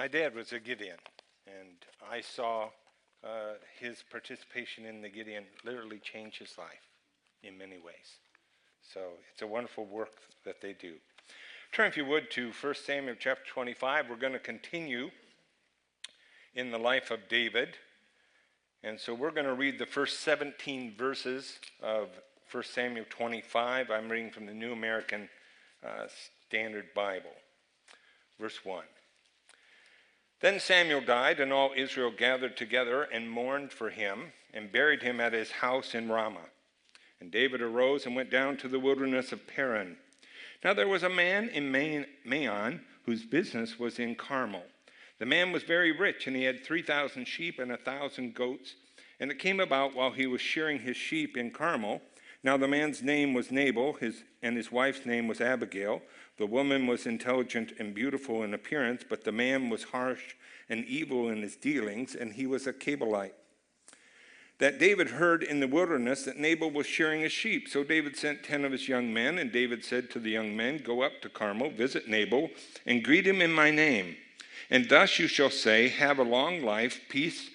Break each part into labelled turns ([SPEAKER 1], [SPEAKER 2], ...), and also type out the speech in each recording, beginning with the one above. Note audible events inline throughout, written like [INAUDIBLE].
[SPEAKER 1] My dad was a Gideon, and I saw uh, his participation in the Gideon literally change his life in many ways. So it's a wonderful work that they do. Turn, if you would, to 1 Samuel chapter 25. We're going to continue in the life of David. And so we're going to read the first 17 verses of 1 Samuel 25. I'm reading from the New American uh, Standard Bible. Verse 1. Then Samuel died, and all Israel gathered together and mourned for him, and buried him at his house in Ramah. And David arose and went down to the wilderness of Paran. Now there was a man in Maon whose business was in Carmel. The man was very rich, and he had 3,000 sheep and a 1,000 goats. And it came about while he was shearing his sheep in Carmel. Now the man's name was Nabal, his, and his wife's name was Abigail. The woman was intelligent and beautiful in appearance, but the man was harsh and evil in his dealings, and he was a Calebite. That David heard in the wilderness that Nabal was shearing his sheep. So David sent ten of his young men, and David said to the young men, Go up to Carmel, visit Nabal, and greet him in my name. And thus you shall say, Have a long life, peace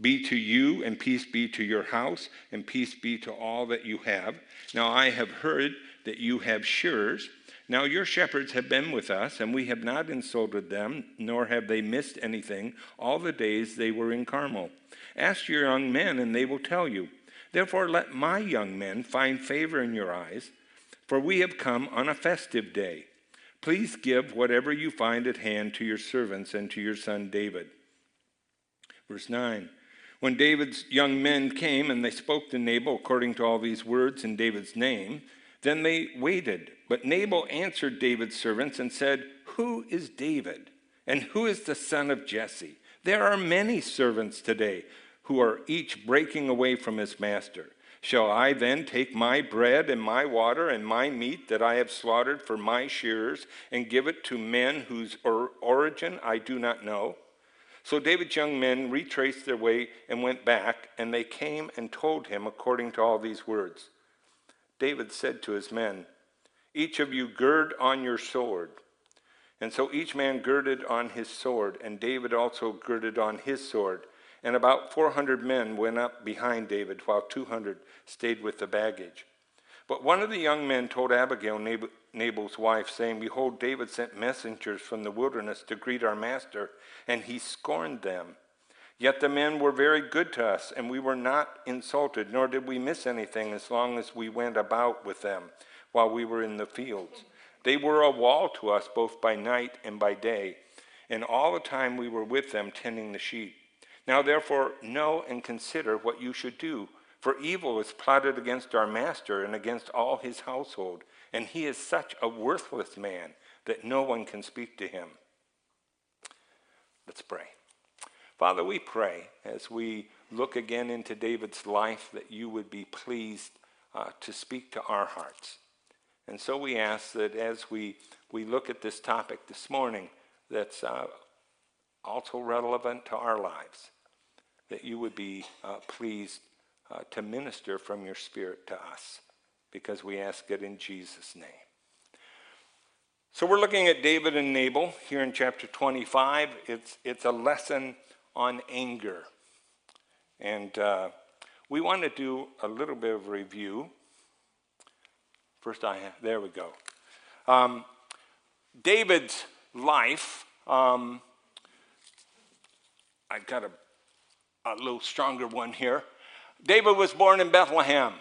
[SPEAKER 1] be to you, and peace be to your house, and peace be to all that you have. Now I have heard that you have shearers now your shepherds have been with us, and we have not insulted them, nor have they missed anything all the days they were in Carmel. Ask your young men, and they will tell you. Therefore, let my young men find favor in your eyes, for we have come on a festive day. Please give whatever you find at hand to your servants and to your son David. Verse 9 When David's young men came and they spoke to Nabal according to all these words in David's name, then they waited. But Nabal answered David's servants and said, Who is David? And who is the son of Jesse? There are many servants today who are each breaking away from his master. Shall I then take my bread and my water and my meat that I have slaughtered for my shearers and give it to men whose or- origin I do not know? So David's young men retraced their way and went back, and they came and told him according to all these words. David said to his men, Each of you gird on your sword. And so each man girded on his sword, and David also girded on his sword. And about 400 men went up behind David, while 200 stayed with the baggage. But one of the young men told Abigail, Nabal's wife, saying, Behold, David sent messengers from the wilderness to greet our master, and he scorned them. Yet the men were very good to us, and we were not insulted, nor did we miss anything as long as we went about with them while we were in the fields. They were a wall to us both by night and by day, and all the time we were with them tending the sheep. Now therefore know and consider what you should do, for evil is plotted against our master and against all his household, and he is such a worthless man that no one can speak to him. Let's pray. Father, we pray as we look again into David's life that you would be pleased uh, to speak to our hearts. And so we ask that as we, we look at this topic this morning, that's uh, also relevant to our lives, that you would be uh, pleased uh, to minister from your Spirit to us, because we ask it in Jesus' name. So we're looking at David and Nabal here in chapter 25. It's, it's a lesson on anger. And uh, we want to do a little bit of review. First, I have, there we go. Um, David's life, um, I got a, a little stronger one here. David was born in Bethlehem.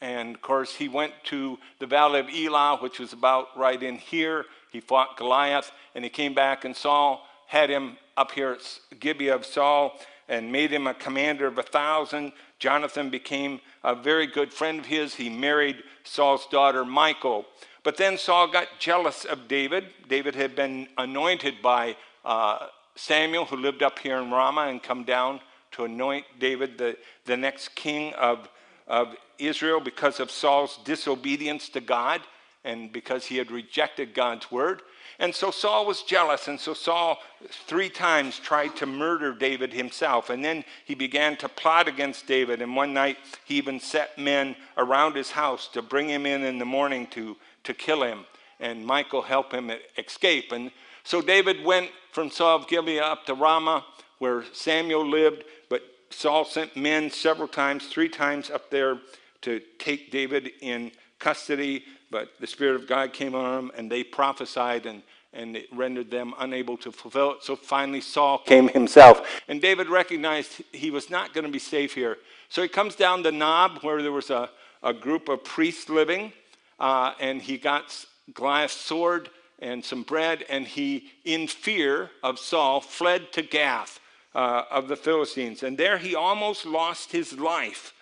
[SPEAKER 1] And of course, he went to the Valley of Elah, which was about right in here. He fought Goliath, and he came back and Saul had him up here at Gibeah of Saul and made him a commander of a thousand. Jonathan became a very good friend of his. He married Saul's daughter, Michal. But then Saul got jealous of David. David had been anointed by uh, Samuel, who lived up here in Ramah, and come down to anoint David the, the next king of, of Israel because of Saul's disobedience to God and because he had rejected God's word. And so Saul was jealous, and so Saul three times tried to murder David himself. And then he began to plot against David. And one night he even set men around his house to bring him in in the morning to, to kill him. And Michal helped him escape. And so David went from Saul of Gibeah up to Ramah, where Samuel lived, but Saul sent men several times, three times up there to take David in custody, but the Spirit of God came on them and they prophesied and, and it rendered them unable to fulfill it. So finally, Saul came himself. And David recognized he was not going to be safe here. So he comes down the Nob where there was a, a group of priests living, uh, and he got Goliath's sword and some bread, and he, in fear of Saul, fled to Gath uh, of the Philistines. And there he almost lost his life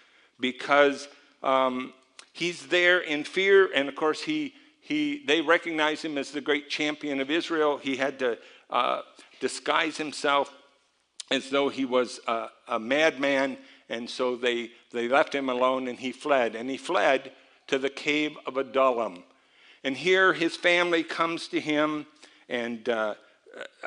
[SPEAKER 1] because um, he's there in fear, and of course, he, he, they recognize him as the great champion of Israel. He had to uh, disguise himself as though he was a, a madman, and so they, they left him alone and he fled. And he fled to the cave of Adullam. And here his family comes to him, and uh,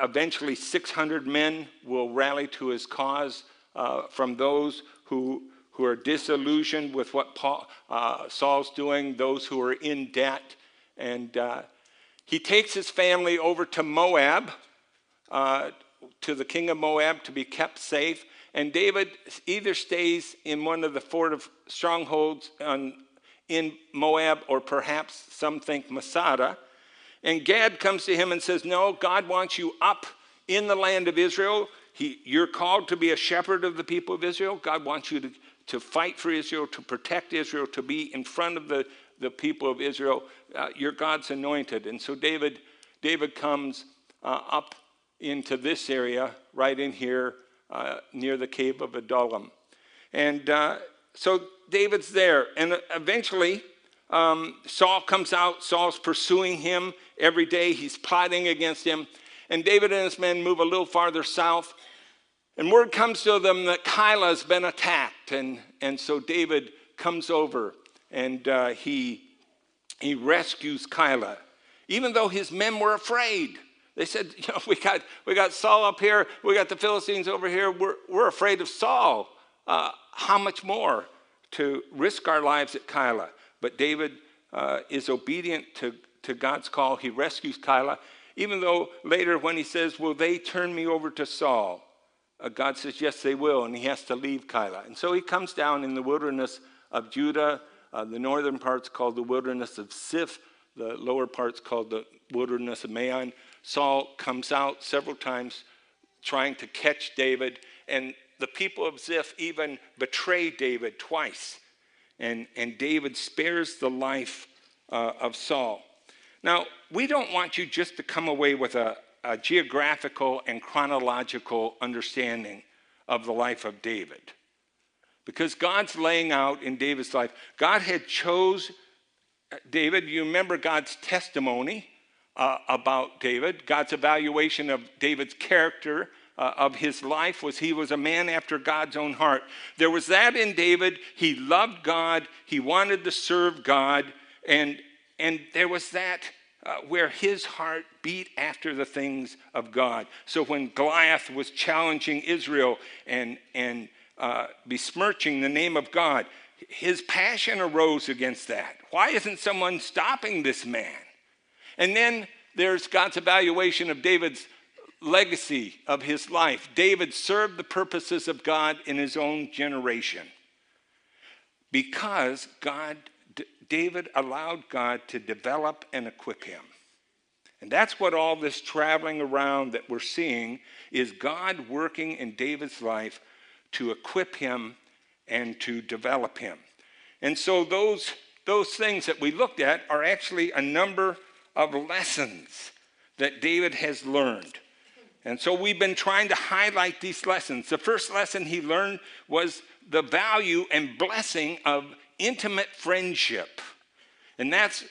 [SPEAKER 1] eventually 600 men will rally to his cause uh, from those who, who are disillusioned with what Paul, uh, Saul's doing, those who are in debt. And uh, he takes his family over to Moab, uh, to the king of Moab, to be kept safe. And David either stays in one of the fortified strongholds on, in Moab, or perhaps some think Masada. And Gad comes to him and says, No, God wants you up in the land of Israel. He, you're called to be a shepherd of the people of Israel. God wants you to, to fight for Israel, to protect Israel, to be in front of the, the people of Israel. Uh, you're God's anointed. And so David, David comes uh, up into this area, right in here, uh, near the cave of Adullam. And uh, so David's there. And eventually, um, Saul comes out. Saul's pursuing him every day. He's plotting against him. And David and his men move a little farther south. And word comes to them that Keilah has been attacked. And, and so David comes over and uh, he, he rescues Keilah, even though his men were afraid. They said, [LAUGHS] you know, we got, we got Saul up here, we got the Philistines over here, we're, we're afraid of Saul. Uh, how much more to risk our lives at Keilah? But David uh, is obedient to, to God's call. He rescues Keilah, even though later when he says, Will they turn me over to Saul? Uh, God says, Yes, they will, and he has to leave Keilah. And so he comes down in the wilderness of Judah. Uh, the northern part's called the wilderness of Ziph, the lower part's called the wilderness of Maon. Saul comes out several times trying to catch David, and the people of Ziph even betray David twice. And, and David spares the life uh, of Saul. Now, we don't want you just to come away with a, a geographical and chronological understanding of the life of David. Because God's laying out in David's life, God had chose uh, David. You remember God's testimony uh, about David, God's evaluation of David's character, uh, of his life was he was a man after God's own heart. There was that in David. He loved God. He wanted to serve God. And, and there was that uh, where his heart beat after the things of God. So when Goliath was challenging Israel and, and uh, besmirching the name of God, his passion arose against that. Why isn't someone stopping this man? And then there's God's evaluation of David's legacy of his life. David served the purposes of God in his own generation because God, D- David allowed God to develop and equip him. And that's what all this traveling around that we're seeing is God working in David's life to equip him and to develop him. And so those, those things that we looked at are actually a number of lessons that David has learned. And so we've been trying to highlight these lessons. The first lesson he learned was the value and blessing of intimate friendship. And that's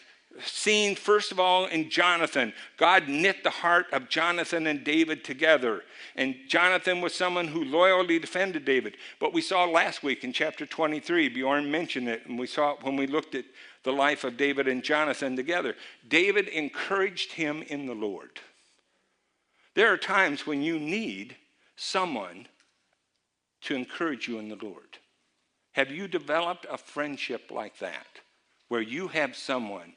[SPEAKER 1] seen, first of all, in Jonathan. God knit the heart of Jonathan and David together. And Jonathan was someone who loyally defended David. But we saw last week in chapter 23, Bjorn mentioned it, and we saw it when we looked at the life of David and Jonathan together. David encouraged him in the Lord. There are times when you need someone to encourage you in the Lord. Have you developed a friendship like that, where you have someone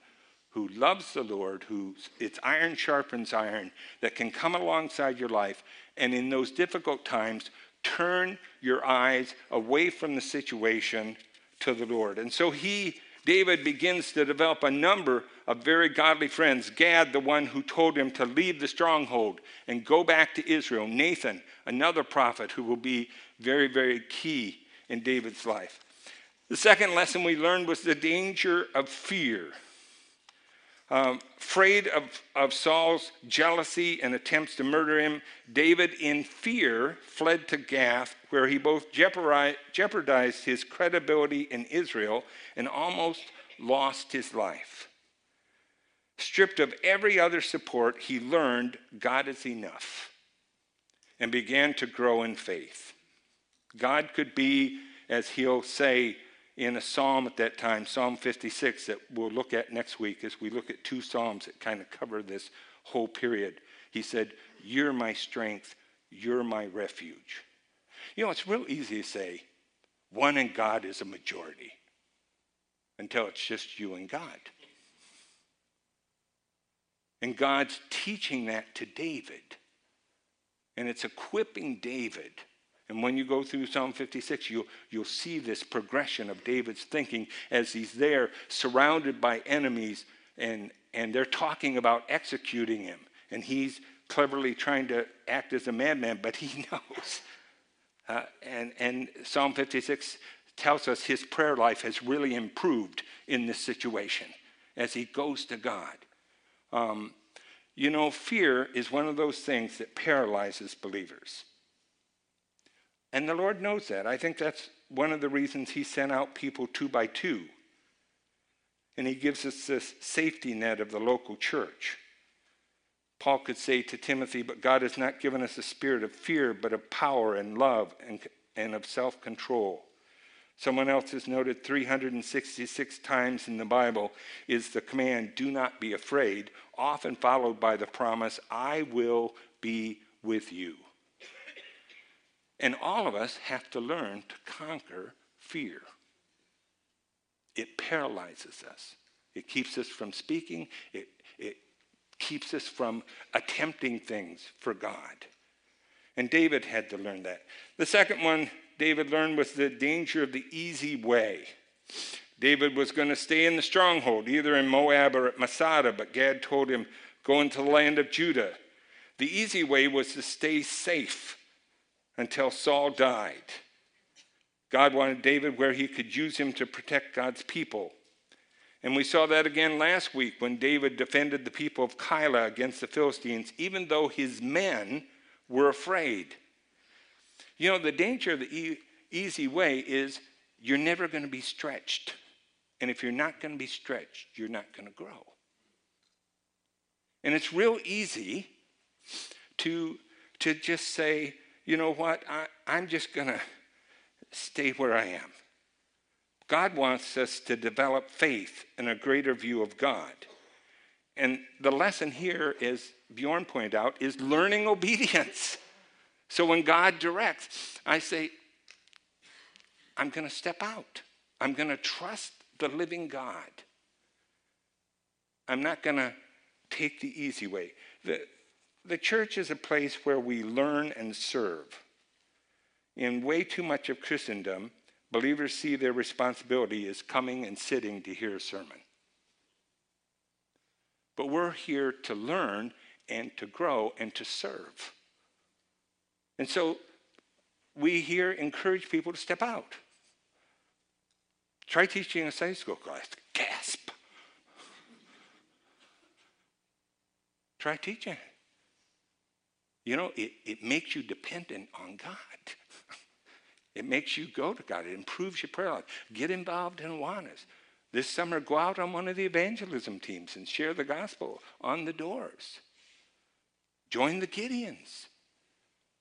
[SPEAKER 1] who loves the Lord, who it's iron sharpens iron, that can come alongside your life, and in those difficult times, turn your eyes away from the situation to the Lord. And so he, David, begins to develop a number of very godly friends. Gad, the one who told him to leave the stronghold and go back to Israel. Nathan, another prophet who will be very, very key in David's life. The second lesson we learned was the danger of fear. Um, afraid of, of Saul's jealousy and attempts to murder him, David, in fear, fled to Gath, where he both jeopardized his credibility in Israel and almost lost his life. Stripped of every other support, he learned God is enough and began to grow in faith. God could be, as he'll say, in a psalm at that time, Psalm 56, that we'll look at next week as we look at two psalms that kind of cover this whole period. He said, You're my strength, you're my refuge. You know, it's real easy to say, one in God is a majority until it's just you and God. And God's teaching that to David. And it's equipping David and when you go through Psalm 56, you'll, you'll see this progression of David's thinking as he's there surrounded by enemies and, and they're talking about executing him. And he's cleverly trying to act as a madman, but he [LAUGHS] knows. Uh, and, and Psalm 56 tells us his prayer life has really improved in this situation as he goes to God. Um, you know, fear is one of those things that paralyzes believers. And the Lord knows that. I think that's one of the reasons He sent out people two by two. And He gives us this safety net of the local church. Paul could say to Timothy, But God has not given us a spirit of fear, but of power and love and, and of self control. Someone else has noted 366 times in the Bible is the command, do not be afraid, often followed by the promise, I will be with you. And all of us have to learn to conquer fear. It paralyzes us. It keeps us from speaking. It, it keeps us from attempting things for God. And David had to learn that. The second one David learned was the danger of the easy way. David was going to stay in the stronghold, either in Moab or at Masada, but Gad told him, Go into the land of Judah. The easy way was to stay safe until Saul died. God wanted David where he could use him to protect God's people. And we saw that again last week when David defended the people of Keilah against the Philistines, even though his men were afraid. You know, the danger of the e- easy way is you're never going to be stretched. And if you're not going to be stretched, you're not going to grow. And it's real easy to, to just say, you know what? I, I'm just going to stay where I am. God wants us to develop faith and a greater view of God. And the lesson here is, Bjorn pointed out, is learning [LAUGHS] obedience. So when God directs, I say, I'm going to step out. I'm going to trust the living God. I'm not going to take the easy way. The, the church is a place where we learn and serve. In way too much of Christendom, believers see their responsibility as coming and sitting to hear a sermon. But we're here to learn and to grow and to serve. And so we here encourage people to step out. Try teaching a Sunday school class. Gasp. Try teaching. You know, it, it makes you dependent on God. [LAUGHS] it makes you go to God. It improves your prayer life. Get involved in Awanas. This summer, go out on one of the evangelism teams and share the gospel on the doors. Join the Gideons.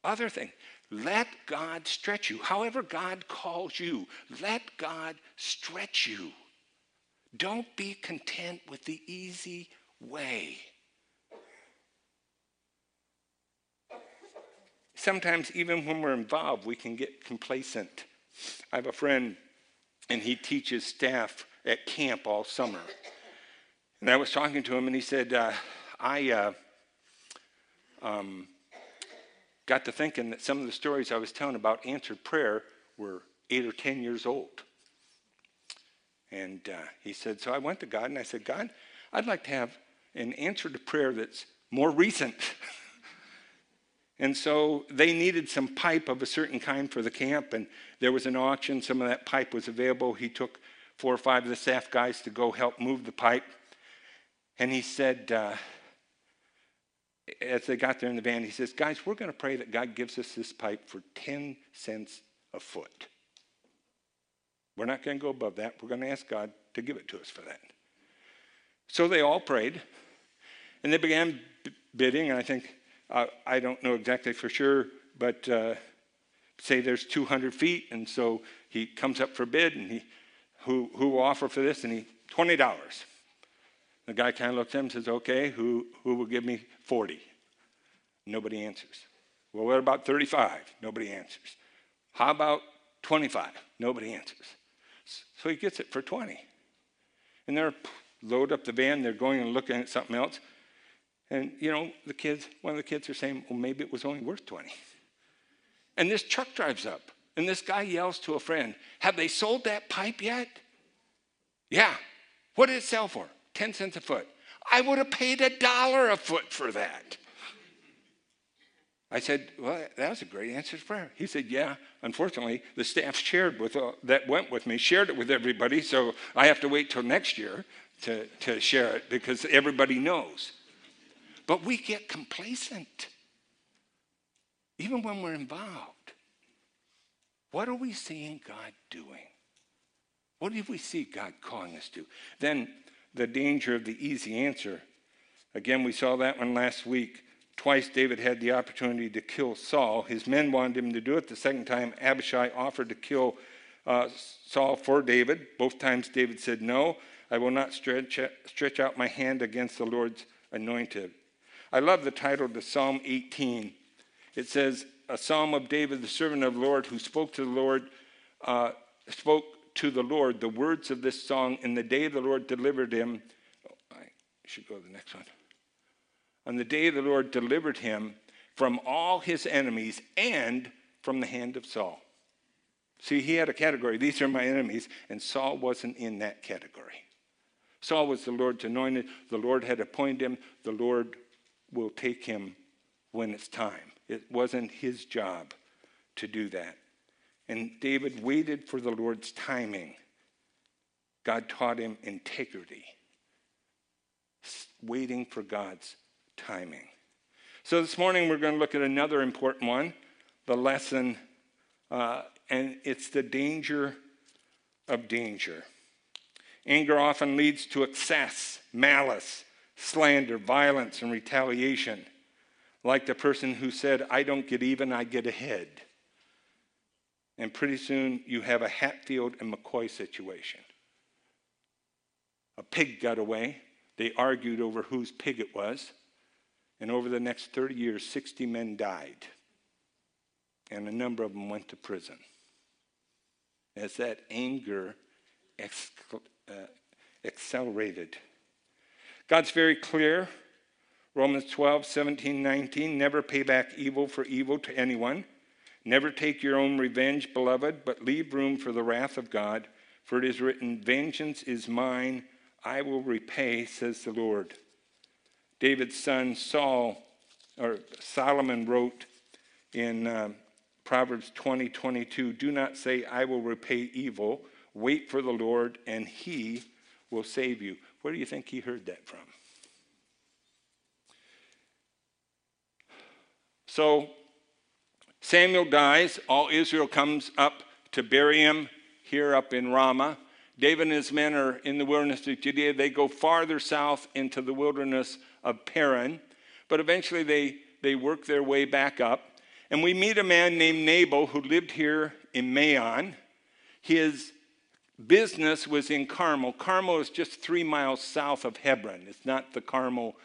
[SPEAKER 1] Other thing. Let God stretch you. However, God calls you, let God stretch you. Don't be content with the easy way. Sometimes even when we're involved, we can get complacent. I have a friend, and he teaches staff at camp all summer. And I was talking to him, and he said, uh, I uh, um, got to thinking that some of the stories I was telling about answered prayer were eight or 10 years old. And uh, he said, So I went to God and I said, God, I'd like to have an answer to prayer that's more recent. [LAUGHS] and so they needed some pipe of a certain kind for the camp, and there was an auction. Some of that pipe was available. He took four or five of the staff guys to go help move the pipe. And he said, uh, as they got there in the van, he says, Guys, we're going to pray that God gives us this pipe for 10 cents a foot. We're not going to go above that. We're going to ask God to give it to us for that. So they all prayed, and they began b- bidding. And I think, uh, I don't know exactly for sure, but uh, say there's 200 feet, and so he comes up for bid, and he, who, who will offer for this? And he, $20. The guy kind of looks at him and says, okay, who, who will give me 40? Nobody answers. Well, what about 35? Nobody answers. How about 25? Nobody answers. So he gets it for 20. And they're load up the van, they're going and looking at something else. And you know, the kids, one of the kids are saying, well, maybe it was only worth 20. And this truck drives up, and this guy yells to a friend, Have they sold that pipe yet? Yeah. What did it sell for? 10 cents a foot. I would have paid a dollar a foot for that. I said, Well, that was a great answer to prayer. He said, Yeah. Unfortunately, the staff shared with uh, that went with me, shared it with everybody, so I have to wait till next year to, to share it because everybody knows. But we get complacent, even when we're involved. What are we seeing God doing? What do we see God calling us to? Then the danger of the easy answer. Again, we saw that one last week. Twice David had the opportunity to kill Saul. His men wanted him to do it. The second time, Abishai offered to kill uh, Saul for David. Both times, David said, No, I will not stretch, stretch out my hand against the Lord's anointed. I love the title to Psalm 18. It says, A psalm of David, the servant of the Lord, who spoke to the Lord, uh, spoke to the Lord the words of this song in the day the Lord delivered him. Oh, I should go to the next one. On the day the Lord delivered him from all his enemies and from the hand of Saul. See, he had a category. These are my enemies, and Saul wasn't in that category. Saul was the Lord's anointed. The Lord had appointed him. The Lord will take him when it's time. It wasn't his job to do that. And David waited for the Lord's timing. God taught him integrity, waiting for God's timing. So this morning we're going to look at another important one the lesson, uh, and it's the danger of danger. Anger often leads to excess, malice, slander, violence, and retaliation. Like the person who said, I don't get even, I get ahead. And pretty soon you have a Hatfield and McCoy situation. A pig got away. They argued over whose pig it was. And over the next 30 years, 60 men died. And a number of them went to prison. As that anger ex- uh, accelerated. God's very clear. Romans 12, 17, 19. Never pay back evil for evil to anyone. Never take your own revenge, beloved, but leave room for the wrath of God. For it is written, Vengeance is mine, I will repay, says the Lord. David's son Saul, or Solomon wrote in uh, Proverbs 20, 22, Do not say, I will repay evil. Wait for the Lord, and he will save you. Where do you think he heard that from? So Samuel dies. All Israel comes up to bury him here up in Ramah. David and his men are in the wilderness of Judea. They go farther south into the wilderness of Paran, but eventually they, they work their way back up. And we meet a man named Nabal who lived here in Maon. His business was in Carmel. Carmel is just three miles south of Hebron. It's not the Carmel,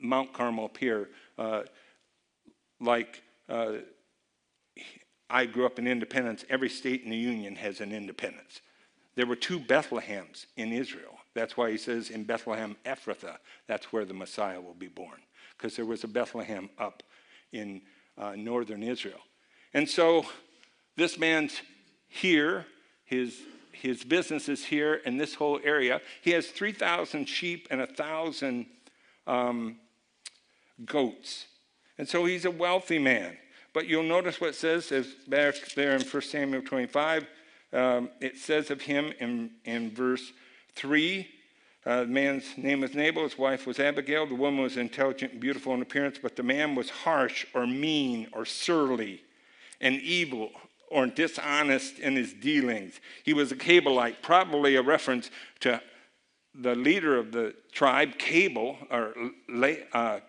[SPEAKER 1] Mount Carmel here, uh, like uh, I grew up in Independence. Every state in the Union has an independence. There were two Bethlehems in Israel. That's why he says in Bethlehem Ephrathah, that's where the Messiah will be born, because there was a Bethlehem up in uh, northern Israel. And so this man's here, his, his business is here in this whole area. He has 3,000 sheep and 1,000 um, goats. And so he's a wealthy man. But you'll notice what it says is back there in 1 Samuel 25. Um, it says of him in, in verse 3 uh, the man's name was Nabal, his wife was Abigail. The woman was intelligent and beautiful in appearance, but the man was harsh or mean or surly and evil or dishonest in his dealings. He was a Calebite, probably a reference to the leader of the tribe, Cable, or uh,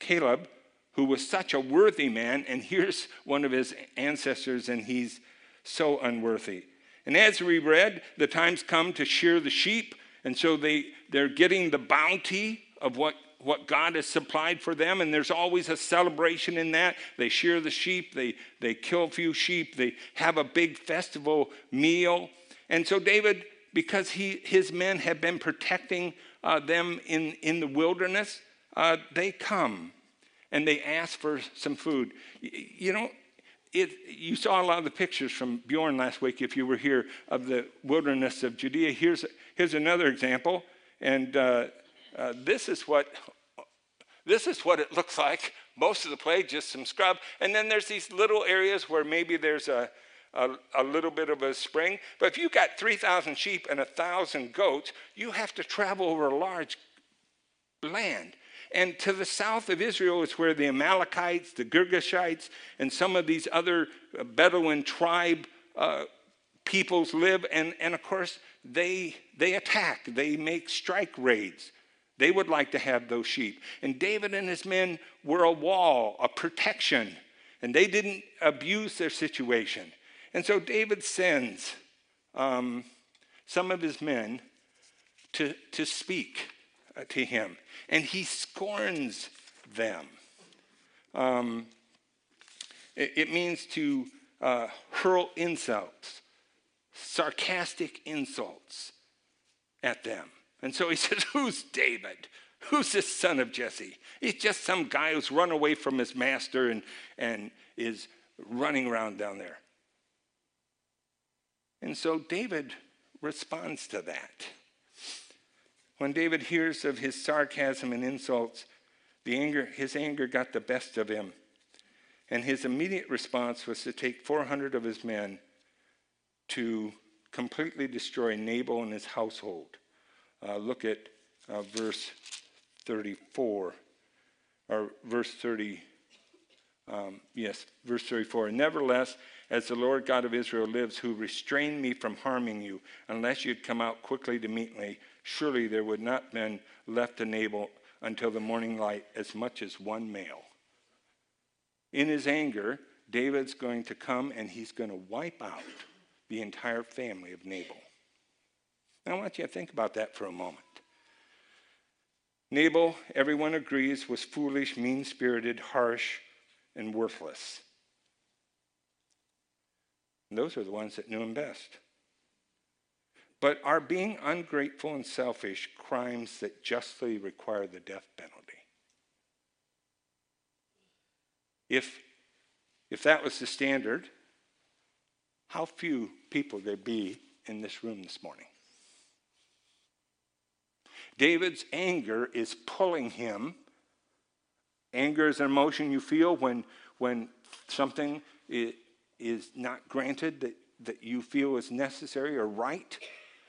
[SPEAKER 1] Caleb, who was such a worthy man, and here's one of his ancestors, and he's so unworthy. And as we read, the times come to shear the sheep, and so they, they're getting the bounty of what, what God has supplied for them, and there's always a celebration in that. They shear the sheep, they, they kill a few sheep, they have a big festival meal. And so David, because he, his men have been protecting uh, them in, in the wilderness, uh, they come and they ask for some food. You know, it, you saw a lot of the pictures from Bjorn last week, if you were here, of the wilderness of Judea. Here's, here's another example, and uh, uh, this is what this is what it looks like. Most of the place, just some scrub, and then there's these little areas where maybe there's a a, a, little bit of a spring. But if you've got 3,000 sheep and 1,000 goats, you have to travel over large land. And to the south of Israel is where the Amalekites, the Girgashites, and some of these other uh, Bedouin tribe uh, peoples live. And, and of course, they, they attack, they make strike raids. They would like to have those sheep. And David and his men were a wall, a protection, and they didn't abuse their situation. And so David sends um, some of his men to, to speak uh, to him, and he scorns them. Um, it, it, means to uh, hurl insults, sarcastic insults at them. And so he [LAUGHS] says, Who's David? Who's this son of Jesse? He's just some guy who's run away from his master and, and is running around down there. And so David responds to that. When David hears of his sarcasm and insults, the anger, his anger got the best of him. And his immediate response was to take 400 of his men to completely destroy Nabal and his household. Uh, look at uh, verse 34, or verse 30. Um, yes, verse 34. Nevertheless, as the Lord God of Israel lives, who restrained me from harming you, unless you'd come out quickly to meet me, surely there would not have been left to Nabal until the morning light as much as one male. In his anger, David's going to come and he's going to wipe out the entire family of Nabal. Now, I want you to think about that for a moment. Nabal, everyone agrees, was foolish, mean spirited, harsh, and worthless. And those are the ones that knew him best. But are being ungrateful and selfish crimes that justly require the death penalty? If, if that was the standard, how few people there be in this room this morning? David's anger is pulling him. Anger is an emotion you feel when, when something is not granted that, that you feel is necessary or right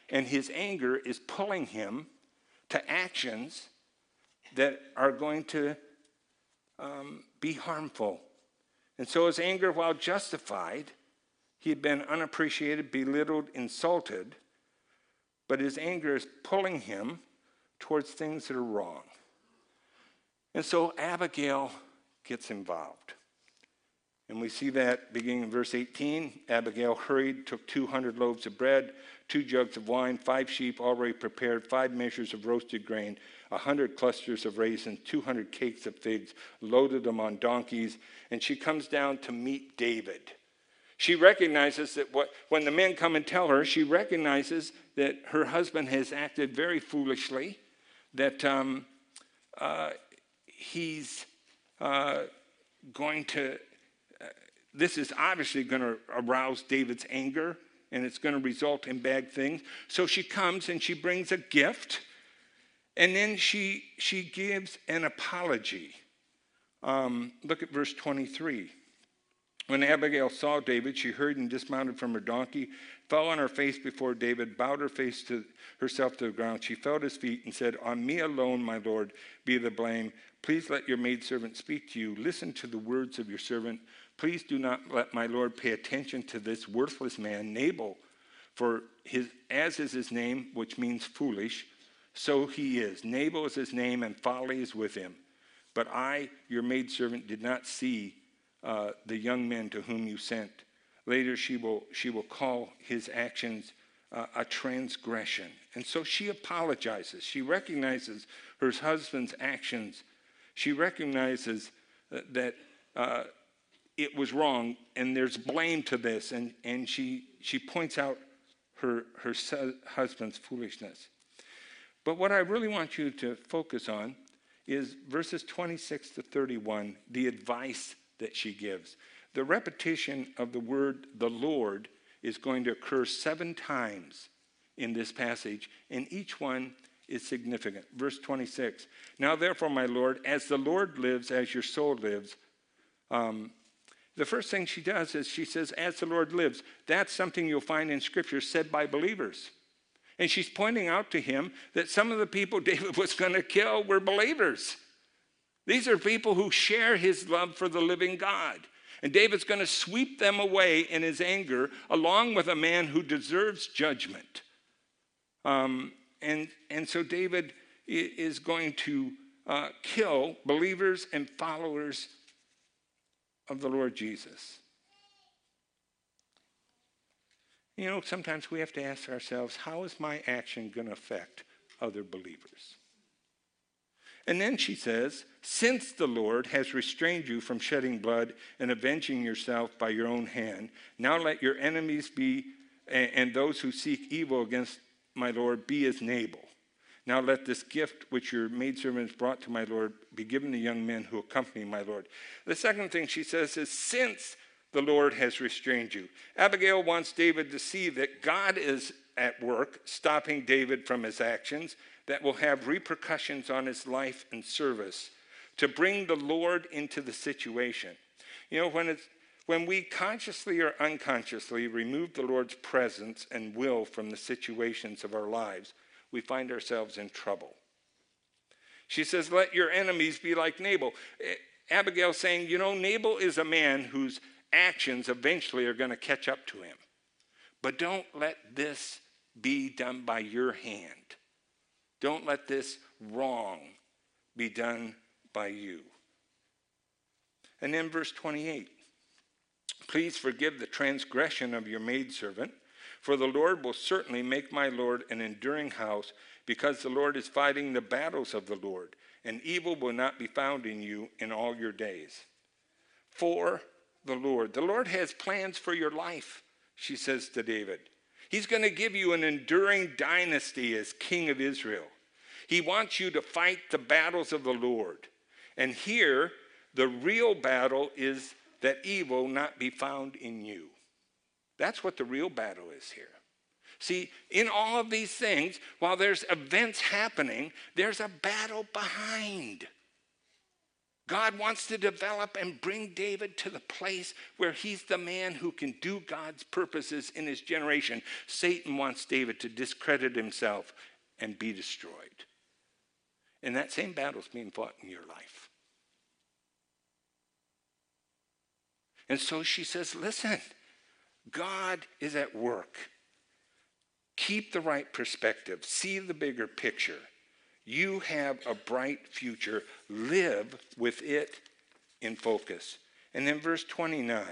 [SPEAKER 1] and his anger is pulling him to actions that are going to um, be harmful. And so his anger, while justified, he had been unappreciated, belittled, insulted, but his anger is pulling him towards things that are wrong. And so Abigail gets involved. And we see that beginning in verse 18. Abigail hurried, took 200 loaves of bread, two jugs of wine, five sheep already prepared, five measures of roasted grain, a hundred clusters of raisins, 200 cakes of figs, loaded them on donkeys. And she comes down to meet David. She recognizes that what, when the men come and tell her, she recognizes that her husband has acted very foolishly, that um, uh, he's uh, going to, uh, this is obviously going to arouse David's anger and it's going to result in bad things. So she comes and she brings a gift and then she, she gives an apology. Um, look at verse 23. When Abigail saw David, she heard and dismounted from her donkey, fell on her face before David, bowed her face to herself to the ground. She fell at his feet and said, On me alone, my Lord, be the blame. Please let your maidservant speak to you. Listen to the words of your servant. Please do not let my Lord pay attention to this worthless man, Nabal, for his, as is his name, which means foolish, so he is. Nabal is his name, and folly is with him. But I, your maidservant, did not see uh, the young men to whom you sent. Later, she will, she will call his actions uh, a transgression. And so she apologizes. She recognizes her husband's actions. She recognizes that uh, it was wrong and there's blame to this. And, and she, she points out her, her husband's foolishness. But what I really want you to focus on is verses 26 to 31, the advice that she gives. The repetition of the word the Lord is going to occur seven times in this passage, and each one is significant. Verse 26 Now, therefore, my Lord, as the Lord lives, as your soul lives, um, the first thing she does is she says, As the Lord lives. That's something you'll find in Scripture said by believers. And she's pointing out to him that some of the people [LAUGHS] David was going to kill were believers. These are people who share his love for the living God. And David's going to sweep them away in his anger, along with a man who deserves judgment. Um, and, and so David is going to uh, kill believers and followers of the Lord Jesus. You know, sometimes we have to ask ourselves, how is my action going to affect other believers? And then she says, Since the Lord has restrained you from shedding blood and avenging yourself by your own hand, now let your enemies be, and those who seek evil against my Lord, be as Nabal. Now let this gift which your maidservants brought to my Lord be given to young men who accompany my Lord. The second thing she says is, Since the Lord has restrained you. Abigail wants David to see that God is at work, stopping David from his actions that will have repercussions on his life and service to bring the Lord into the situation. You know, when, it's, when we consciously or unconsciously remove the Lord's presence and will from the situations of our lives, we find ourselves in trouble. She says, Let your enemies be like Nabal. Eh, Abigail saying, You know, Nabal is a man whose actions eventually are going to catch up to him. But don't let this be done by your hand. Don't let this wrong be done by you. And then verse 28 Please forgive the transgression of your maidservant, for the Lord will certainly make my Lord an enduring house, because the Lord is fighting the battles of the Lord, and evil will not be found in you in all your days. For the Lord. The Lord has plans for your life, she says to David. He's going to give you an enduring dynasty as king of Israel. He wants you to fight the battles of the Lord. And here, the real battle is that evil not be found in you. That's what the real battle is here. See, in all of these things, while there's events happening, there's a battle behind. God wants to develop and bring David to the place where he's the man who can do God's purposes in his generation. Satan wants David to discredit himself and be destroyed. And that same battle is being fought in your life. And so she says, Listen, God is at work. Keep the right perspective, see the bigger picture. You have a bright future. Live with it in focus. And then verse 29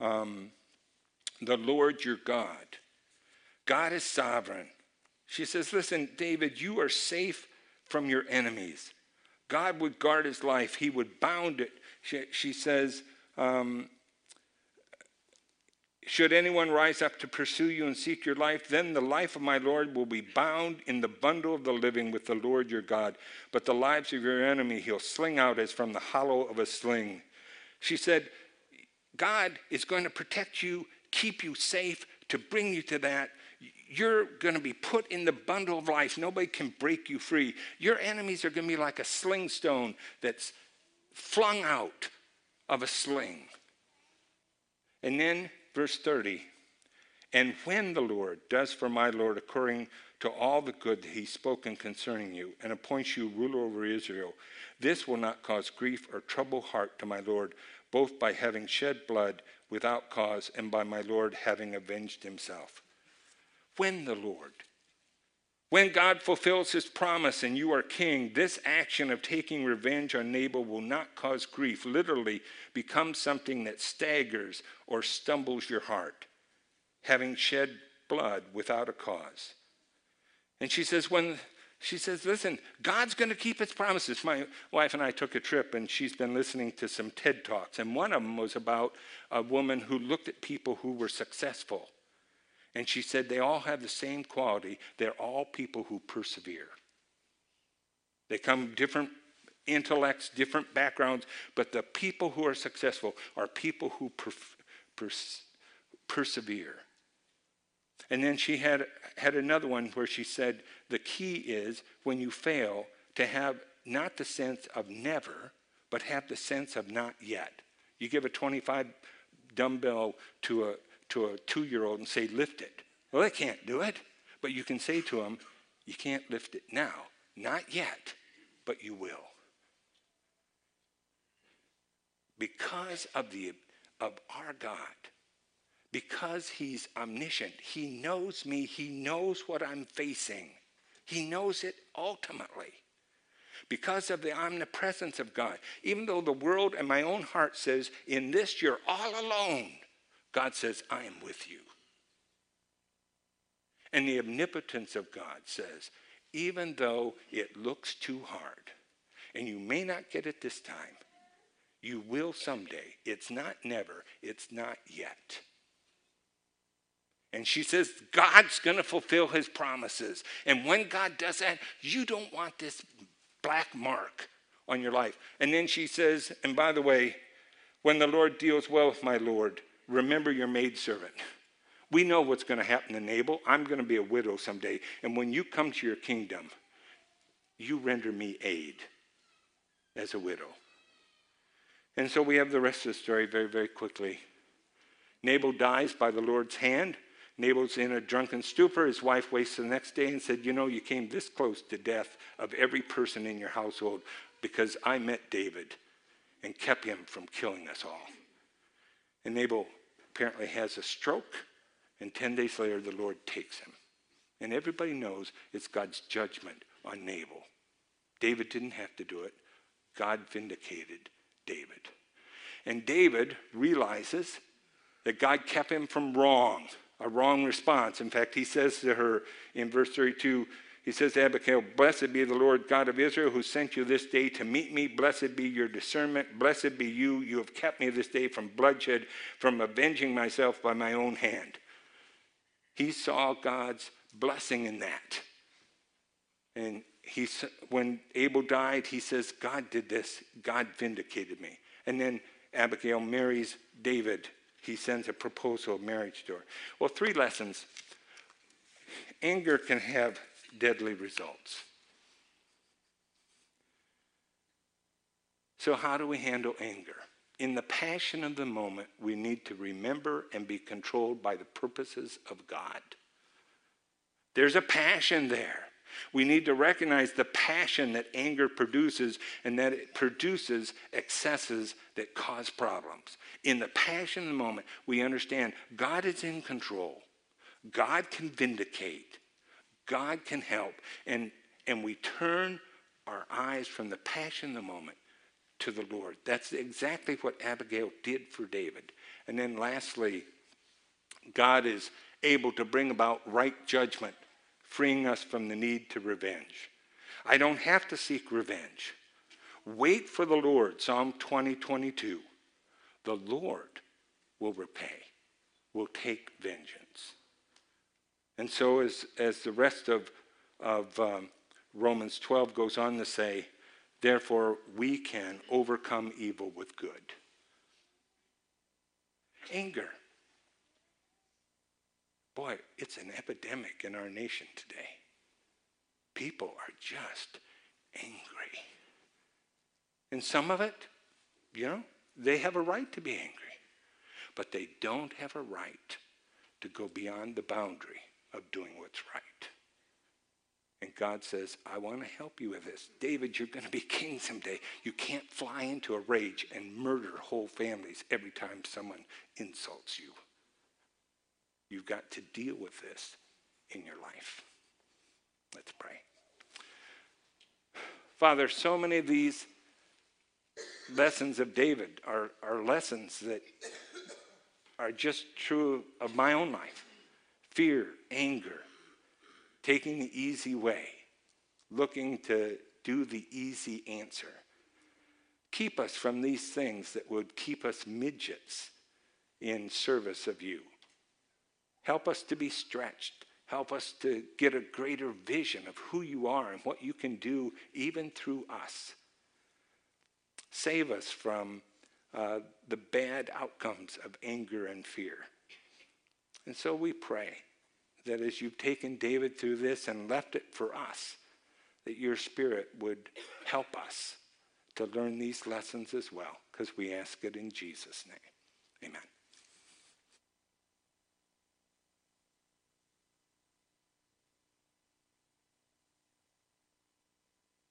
[SPEAKER 1] um, the Lord your God. God is sovereign. She says, Listen, David, you are safe from your enemies. God would guard his life, he would bound it. She, she says, um, should anyone rise up to pursue you and seek your life, then the life of my Lord will be bound in the bundle of the living with the Lord your God. But the lives of your enemy he'll sling out as from the hollow of a sling. She said, God is going to protect you, keep you safe, to bring you to that. You're going to be put in the bundle of life. Nobody can break you free. Your enemies are going to be like a sling stone that's flung out of a sling. And then verse 30 And when the Lord does for my Lord according to all the good that he's spoken concerning you, and appoints you ruler over Israel, this will not cause grief or trouble heart to my Lord, both by having shed blood without cause and by my Lord having avenged himself. When the Lord, when God fulfills his promise and you are king, this action of taking revenge on Nabal will not cause grief, literally become something that staggers or stumbles your heart, having shed blood without a cause. And she says, when she says, listen, God's going to keep his promises. My wife and I took a trip, and she's been listening to some TED Talks. And one of them was about a woman who looked at people who were successful. And she said, they all have the same quality. They're all people who persevere. They come different intellects, different backgrounds, but the people who are successful are people who per- pers- persevere. And then she had, had another one where she said, the key is when you fail to have not the sense of never, but have the sense of not yet. You give a 25 dumbbell to a, to a two year old and say, lift it. Well, they can't do it. But you can say to them, you can't lift it now. Not yet, but you will. Because of, the, of our God, because He's omniscient, He knows me, He knows what I'm facing, He knows it ultimately. Because of the omnipresence of God, even though the world and my own heart says, in this you're all alone, God says, I am with you. And the omnipotence of God says, even though it looks too hard, and you may not get it this time, you will someday. It's not never, it's not yet. And she says, God's going to fulfill his promises. And when God does that, you don't want this black mark on your life. And then she says, and by the way, when the Lord deals well with my Lord, remember your maidservant. We know what's going to happen to Nabal. I'm going to be a widow someday. And when you come to your kingdom, you render me aid as a widow. And so we have the rest of the story very, very quickly. Nabal dies by the Lord's hand. Nabal's in a drunken stupor. His wife wakes the next day and said, You know, you came this close to death of every person in your household because I met David and kept him from killing us all. And Nabal apparently has a stroke, and 10 days later, the Lord takes him. And everybody knows it's God's judgment on Nabal. David didn't have to do it, God vindicated David. And David realizes that God kept him from wrong, a wrong response. In fact, he says to her in verse 32, he says to Abigail, Blessed be the Lord God of Israel who sent you this day to meet me. Blessed be your discernment. Blessed be you. You have kept me this day from bloodshed, from avenging myself by my own hand. He saw God's blessing in that. And he, when Nabal died, he says, God did this. God vindicated me. And then Abigail marries David. He sends a proposal of marriage to her. Well, three lessons. Anger can have deadly results. So, how do we handle anger? In the passion of the moment, we need to remember and be controlled by the purposes of God. There's a passion there. We need to recognize the passion that anger produces and that it produces excesses that cause problems. In the passion of the moment, we understand God is in control, God can vindicate, God can help. And, and we turn our eyes from the passion of the moment to the Lord. That's exactly what Abigail did for David. And then lastly, God is able to bring about right judgment, freeing us from the need to revenge. I don't have to seek revenge. Wait for the Lord, Psalm 20, 22. The Lord will repay. will take vengeance. And so, as, as the rest of, of um, Romans 12 goes on to say, therefore, we can overcome evil with good. Anger. Boy, it's an epidemic in our nation today. People are just angry. And some of it, you know, they have a right to be angry. But they don't have a right to go beyond the boundary of doing what's right. And God says, I want to help you with this. David, you're going to be [LAUGHS] king someday. You can't fly into a rage and murder whole families every time someone insults you. You've got to deal with this in your life. Let's pray. Father, so many of these lessons of David are, are lessons that are just true of my own life fear, anger, taking the easy way, looking to do the easy answer. Keep us from these things that would keep us midgets in service of you. Help us to be stretched. Help us to get a greater vision of who you are and what you can do even through us. Save us from uh, the bad outcomes of anger and fear. And so we pray that as you've taken David through this and left it for us, that your Spirit would help us to learn these lessons as well, because we ask it in Jesus' name.